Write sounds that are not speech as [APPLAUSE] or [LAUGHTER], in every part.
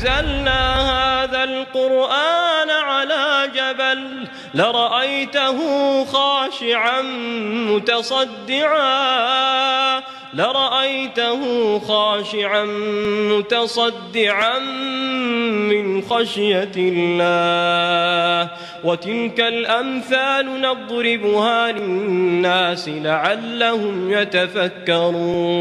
أنزلنا هذا القرآن على جبل لرأيته خاشعا متصدعا لرأيته خاشعا متصدعا من خشية الله وتلك الأمثال نضربها للناس لعلهم يتفكرون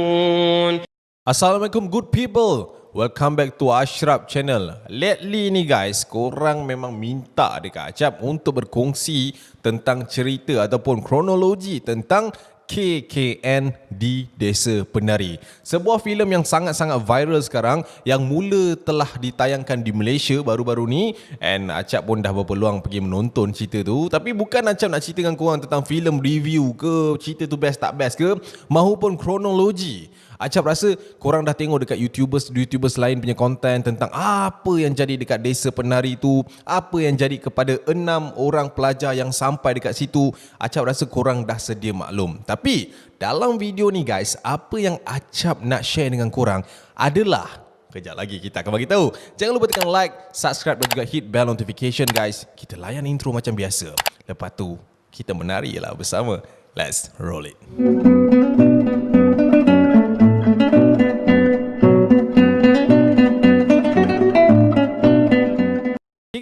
Assalamualaikum good people. Welcome back to Ashraf channel. Lately ni guys, korang memang minta dekat Acap untuk berkongsi tentang cerita ataupun kronologi tentang KKN di Desa Penari. Sebuah filem yang sangat-sangat viral sekarang yang mula telah ditayangkan di Malaysia baru-baru ni and Acap pun dah berpeluang pergi menonton cerita tu. Tapi bukan Acap nak cerita dengan korang tentang filem review ke, cerita tu best tak best ke, mahupun kronologi. Acap rasa korang dah tengok dekat YouTubers YouTubers lain punya konten tentang apa yang jadi dekat desa penari tu, apa yang jadi kepada enam orang pelajar yang sampai dekat situ. Acap rasa korang dah sedia maklum. Tapi dalam video ni guys, apa yang Acap nak share dengan korang adalah Kejap lagi kita akan bagi tahu. Jangan lupa tekan like, subscribe dan juga hit bell notification guys. Kita layan intro macam biasa. Lepas tu kita menari lah bersama. Let's roll it.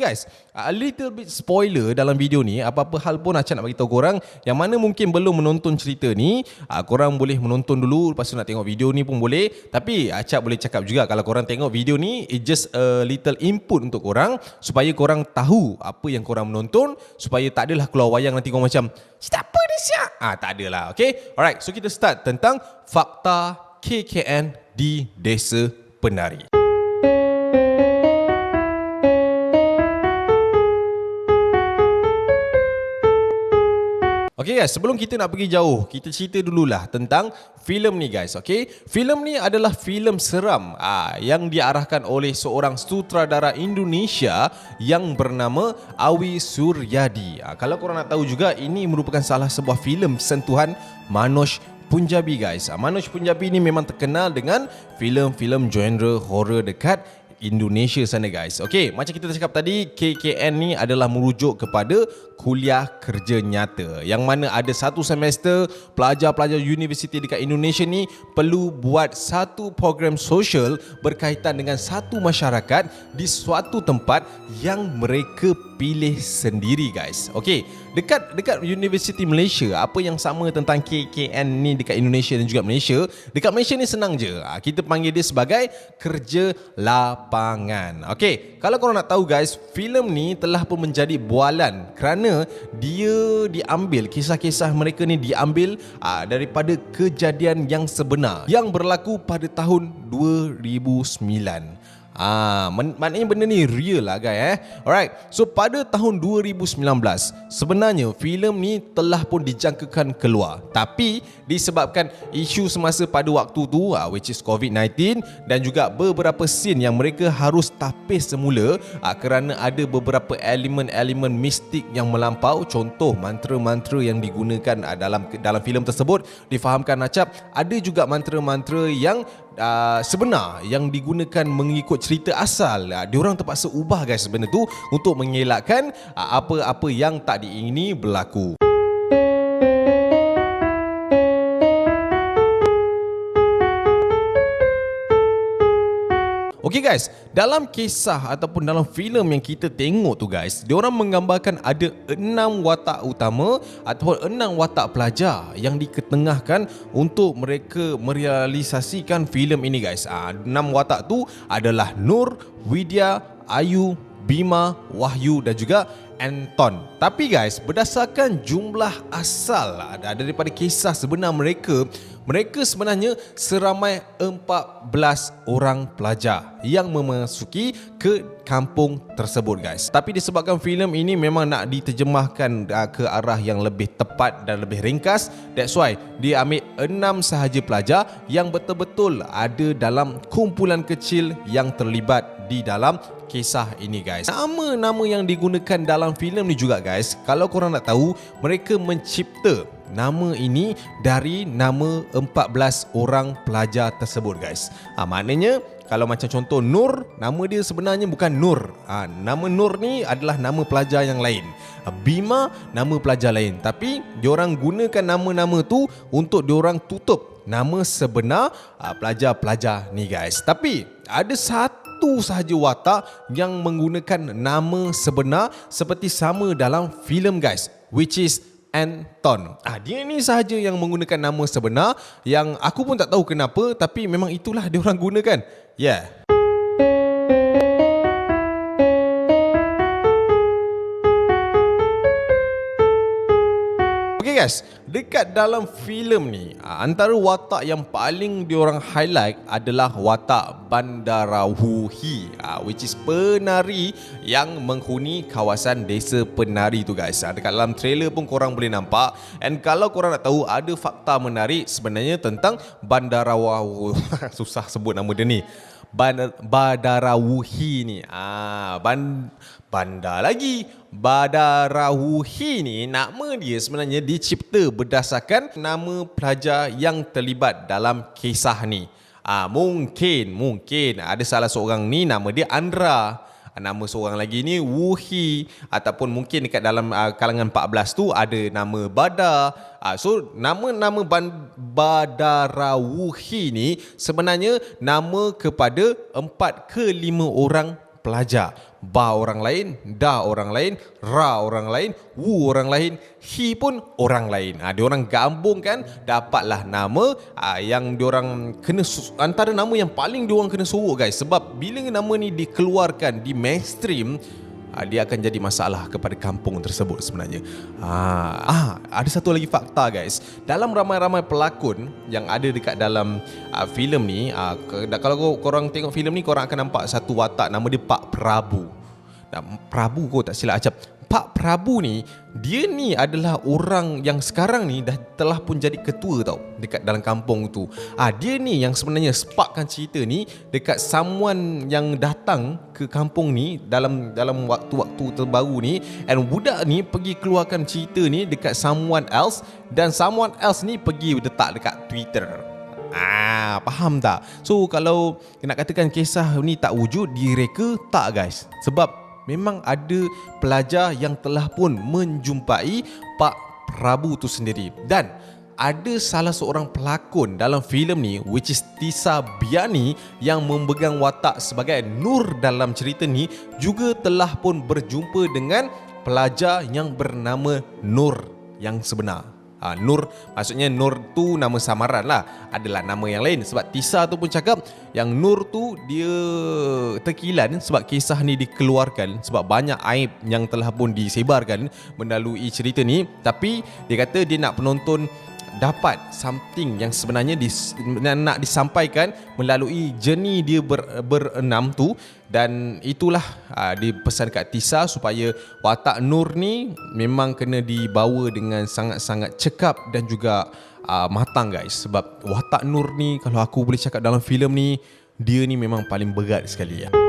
Guys, a little bit spoiler dalam video ni Apa-apa hal pun Acap nak bagi tahu korang Yang mana mungkin belum menonton cerita ni uh, Korang boleh menonton dulu Lepas tu nak tengok video ni pun boleh. Tapi Acap boleh cakap juga Kalau korang tengok video ni It just a little input untuk korang Supaya korang tahu Apa yang korang menonton Supaya tak adalah keluar wayang nanti korang macam Siapa dia siap? Ah, tak adalah okay? Alright, so kita start tentang Fakta KKN di Desa Penari Okay guys, sebelum kita nak pergi jauh, kita cerita dululah tentang filem ni guys, okay? Filem ni adalah filem seram ah, yang diarahkan oleh seorang sutradara Indonesia yang bernama Awi Suryadi. Ah, kalau korang nak tahu juga, ini merupakan salah sebuah filem sentuhan Manoj Punjabi guys. Ah, Manoj Punjabi ni memang terkenal dengan filem-filem genre horror dekat Indonesia sana guys. Okey, macam kita cakap tadi, KKN ni adalah merujuk kepada kuliah kerja nyata yang mana ada satu semester pelajar-pelajar universiti dekat Indonesia ni perlu buat satu program sosial berkaitan dengan satu masyarakat di suatu tempat yang mereka pilih sendiri guys. Okey, dekat dekat Universiti Malaysia apa yang sama tentang KKN ni dekat Indonesia dan juga Malaysia, dekat Malaysia ni senang je. Ha, kita panggil dia sebagai kerja lapangan. Okey, kalau korang nak tahu guys, filem ni telah pun menjadi bualan kerana dia diambil kisah-kisah mereka ni diambil aa, daripada kejadian yang sebenar yang berlaku pada tahun 2009. Ah, maknanya benda ni real lah guys eh. Alright. So pada tahun 2019 sebenarnya filem ni telah pun dijangkakan keluar. Tapi disebabkan isu semasa pada waktu tu ah, which is COVID-19 dan juga beberapa scene yang mereka harus tapis semula ah, kerana ada beberapa elemen-elemen mistik yang melampau contoh mantra-mantra yang digunakan ah, dalam dalam filem tersebut difahamkan acap ada juga mantra-mantra yang uh, sebenar yang digunakan mengikut cerita asal. Uh, diorang terpaksa ubah guys benda tu untuk mengelakkan uh, apa-apa yang tak diingini berlaku. Okay guys, dalam kisah ataupun dalam filem yang kita tengok tu guys, diorang menggambarkan ada enam watak utama ataupun enam watak pelajar yang diketengahkan untuk mereka merealisasikan filem ini guys. Ah, enam watak tu adalah Nur, Widya, Ayu, Bima, Wahyu dan juga Anton. Tapi guys, berdasarkan jumlah asal daripada kisah sebenar mereka, mereka sebenarnya seramai 14 orang pelajar yang memasuki ke kampung tersebut guys. Tapi disebabkan filem ini memang nak diterjemahkan uh, ke arah yang lebih tepat dan lebih ringkas, that's why dia ambil 6 sahaja pelajar yang betul-betul ada dalam kumpulan kecil yang terlibat di dalam kisah ini guys. Nama-nama yang digunakan dalam filem ni juga guys, kalau korang nak tahu, mereka mencipta nama ini dari nama 14 orang pelajar tersebut guys. Ha, maknanya kalau macam contoh Nur, nama dia sebenarnya bukan Nur. Ha, nama Nur ni adalah nama pelajar yang lain. Ha, Bima, nama pelajar lain. Tapi, diorang gunakan nama-nama tu untuk diorang tutup nama sebenar pelajar-pelajar ni guys. Tapi, ada satu sahaja watak yang menggunakan nama sebenar seperti sama dalam filem guys. Which is Anton. Ah dia ni sahaja yang menggunakan nama sebenar yang aku pun tak tahu kenapa tapi memang itulah dia orang gunakan. Yeah. Okay guys, dekat dalam filem ni, ah, antara watak yang paling diorang highlight adalah watak Bandarawuhi, ah, which is penari yang menghuni kawasan desa penari tu guys. Ah, dekat dalam trailer pun korang boleh nampak. And kalau korang nak tahu, ada fakta menarik sebenarnya tentang Bandarawuhi. [LAUGHS] Susah sebut nama dia ni. Badarawuhi ni. Ah, ban Bandar lagi. Badarawuhi ni nama dia sebenarnya dicipta berdasarkan nama pelajar yang terlibat dalam kisah ni. Ah mungkin mungkin ada salah seorang ni nama dia Andra. Ah, nama seorang lagi ni Wuhi ataupun mungkin dekat dalam uh, kalangan 14 tu ada nama Badar. Uh, so nama-nama Badarawuhi ni sebenarnya nama kepada 4 ke 5 orang pelajar. Ba orang lain, da orang lain, ra orang lain, wu orang lain, hi pun orang lain. Ha, dia orang gabungkan dapatlah nama ha, yang dia orang kena antara nama yang paling dia orang kena suruh guys sebab bila nama ni dikeluarkan di mainstream dia akan jadi masalah kepada kampung tersebut sebenarnya. Ah, ah ada satu lagi fakta guys. Dalam ramai-ramai pelakon yang ada dekat dalam uh, filem ni, uh, kalau korang tengok filem ni korang akan nampak satu watak nama dia Pak Prabu. Dan Prabu kau tak silap acap. Pak Prabu ni dia ni adalah orang yang sekarang ni dah telah pun jadi ketua tau dekat dalam kampung tu. Ah dia ni yang sebenarnya sparkkan cerita ni dekat someone yang datang ke kampung ni dalam dalam waktu-waktu terbaru ni and budak ni pergi keluarkan cerita ni dekat someone else dan someone else ni pergi letak dekat Twitter. Ah, faham tak? So kalau nak katakan kisah ni tak wujud direka tak guys. Sebab memang ada pelajar yang telah pun menjumpai Pak Prabu tu sendiri dan ada salah seorang pelakon dalam filem ni which is Tisa Biani yang memegang watak sebagai Nur dalam cerita ni juga telah pun berjumpa dengan pelajar yang bernama Nur yang sebenar. Ha, Nur maksudnya Nur tu nama samaran lah. Adalah nama yang lain sebab Tisa tu pun cakap yang Nur tu dia terkilan sebab kisah ni dikeluarkan sebab banyak aib yang telah pun disebarkan melalui cerita ni. Tapi dia kata dia nak penonton dapat something yang sebenarnya dis, nak disampaikan melalui journey dia ber, berenam tu dan itulah aa, dipesan kat Tisa supaya watak Nur ni memang kena dibawa dengan sangat-sangat cekap dan juga aa, matang guys sebab watak Nur ni kalau aku boleh cakap dalam filem ni dia ni memang paling berat sekali ya.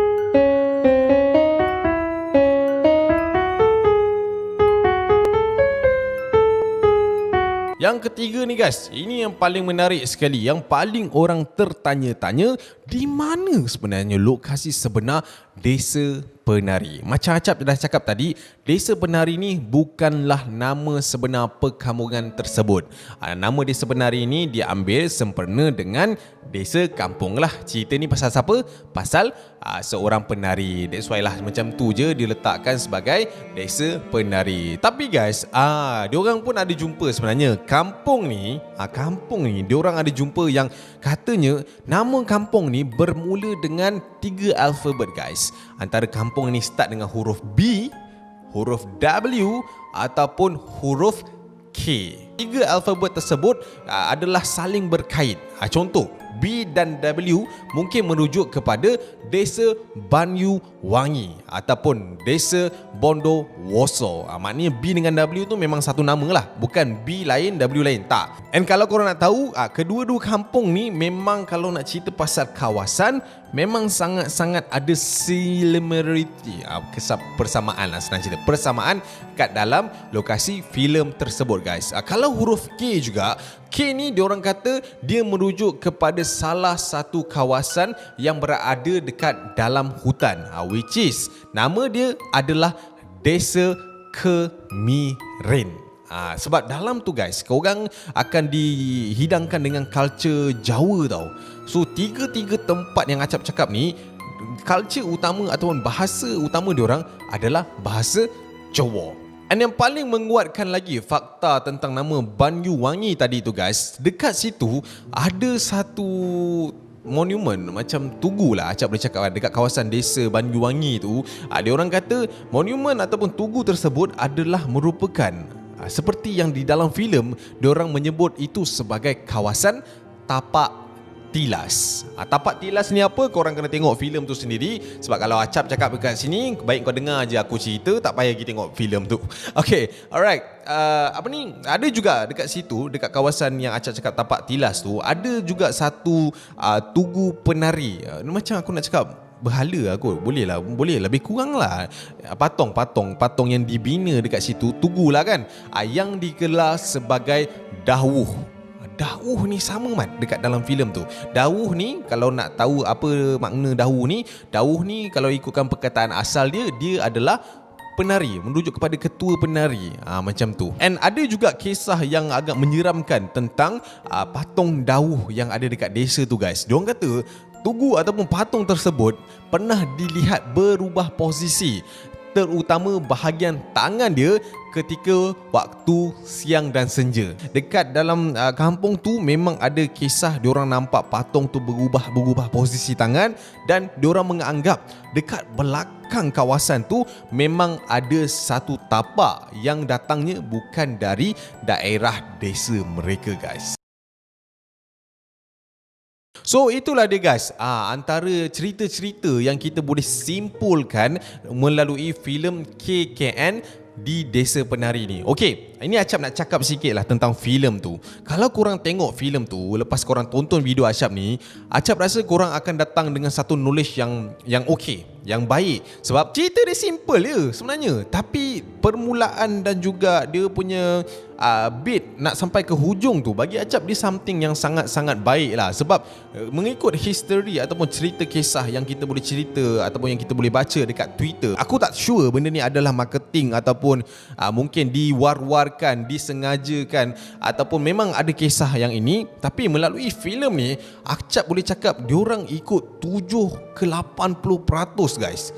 Yang ketiga ni guys, ini yang paling menarik sekali. Yang paling orang tertanya-tanya, di mana sebenarnya lokasi sebenar desa penari. Macam Acap dah cakap tadi, desa penari ni bukanlah nama sebenar perkampungan tersebut. Ah, nama desa penari ini diambil sempurna dengan desa kampung lah. Cerita ni pasal siapa? Pasal uh, seorang penari. That's why lah macam tu je diletakkan sebagai desa penari. Tapi guys, ah uh, diorang pun ada jumpa sebenarnya. Kampung ni, uh, kampung ni, diorang ada jumpa yang katanya nama kampung ni bermula dengan tiga alfabet guys. Antara kampung ni start dengan huruf B, huruf W ataupun huruf K. Tiga alfabet tersebut uh, adalah saling berkait. Contoh, B dan W mungkin merujuk kepada desa Banyu Wangi ataupun Desa Bondo Woso. Ha, maknanya B dengan W tu memang satu nama lah. Bukan B lain, W lain. Tak. And kalau korang nak tahu, ha, kedua-dua kampung ni memang kalau nak cerita pasal kawasan, memang sangat-sangat ada similarity. Ha, persamaan lah senang cerita. Persamaan kat dalam lokasi filem tersebut guys. Ha, kalau huruf K juga, K ni diorang kata dia merujuk kepada salah satu kawasan yang berada dekat dalam hutan. Ha, which is nama dia adalah Desa Kemirin. Ha, sebab dalam tu guys, korang akan dihidangkan dengan culture Jawa tau. So tiga-tiga tempat yang Acap cakap ni, culture utama ataupun bahasa utama diorang adalah bahasa Jawa. And yang paling menguatkan lagi fakta tentang nama Banyu Wangi tadi tu guys, dekat situ ada satu monumen macam tugu lah Acap boleh cakap dekat kawasan desa Banyuwangi tu ada ah, orang kata monumen ataupun tugu tersebut adalah merupakan ah, seperti yang di dalam filem orang menyebut itu sebagai kawasan tapak tilas. Ha, tapak tilas ni apa? Korang kena tengok filem tu sendiri. Sebab kalau Acap cakap dekat sini, baik kau dengar je aku cerita, tak payah pergi tengok filem tu. [LAUGHS] Okay, alright. Uh, apa ni? Ada juga dekat situ, dekat kawasan yang Acap cakap tapak tilas tu, ada juga satu uh, tugu penari. Uh, macam aku nak cakap, berhala aku boleh lah boleh lebih kurang lah patung patung patung yang dibina dekat situ tugu lah kan yang digelar sebagai dahwuh Dawuh ni sama mat dekat dalam filem tu. Dawuh ni kalau nak tahu apa makna dawuh ni, dawuh ni kalau ikutkan perkataan asal dia, dia adalah penari merujuk kepada ketua penari. Ha, macam tu. And ada juga kisah yang agak menyeramkan tentang uh, patung dawuh yang ada dekat desa tu guys. Diorang kata tugu ataupun patung tersebut pernah dilihat berubah posisi terutama bahagian tangan dia ketika waktu siang dan senja. Dekat dalam uh, kampung tu memang ada kisah diorang nampak patung tu berubah-berubah posisi tangan dan diorang menganggap dekat belakang kawasan tu memang ada satu tapak yang datangnya bukan dari daerah desa mereka guys. So itulah dia guys. Ah, Antara cerita-cerita yang kita boleh simpulkan Melalui filem KKN di Desa Penari ni. Okay, ini Acap nak cakap sikit lah tentang filem tu. Kalau korang tengok filem tu Lepas korang tonton video Acap ni Acap rasa korang akan datang dengan satu knowledge yang yang okay Yang baik. Sebab cerita dia simple je sebenarnya. Tapi permulaan dan juga dia punya uh, bit nak sampai ke hujung tu bagi Acap dia something yang sangat-sangat baik lah. Sebab uh, mengikut history ataupun cerita kisah yang kita boleh cerita ataupun yang kita boleh baca dekat Twitter aku tak sure benda ni adalah marketing ataupun uh, mungkin diwar-warkan disengajakan ataupun memang ada kisah yang ini. Tapi melalui filem ni Acap boleh cakap diorang ikut 7 ke 80% guys.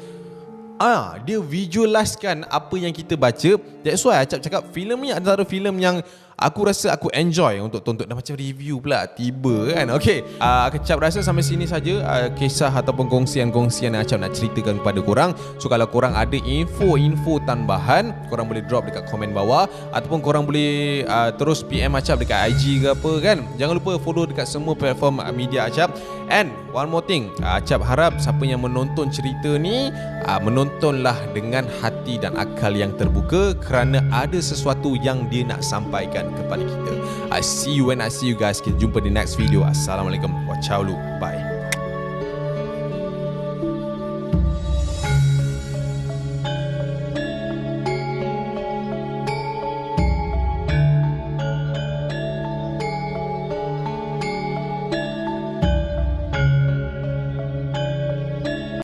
Ah dia visualizekan apa yang kita baca. That's why Acap cakap filem ni antara filem yang aku rasa aku enjoy untuk tonton. Dah macam review pula tiba kan? Okey. Uh, ah, kecap rasa sampai sini saja uh, kisah ataupun kongsian-kongsian yang Acap nak ceritakan kepada korang. So kalau korang ada info-info tambahan korang boleh drop dekat komen bawah ataupun korang boleh uh, terus PM Acap dekat IG ke apa kan? Jangan lupa follow dekat semua platform media Acap. And one more thing Acap harap siapa yang menonton cerita ni uh, menontonlah dengan hati dan akal yang terbuka kerana ada sesuatu yang dia nak sampaikan kepada kita. I see you when I see you guys. Kita jumpa di next video. Assalamualaikum. Wacau lu. Bye.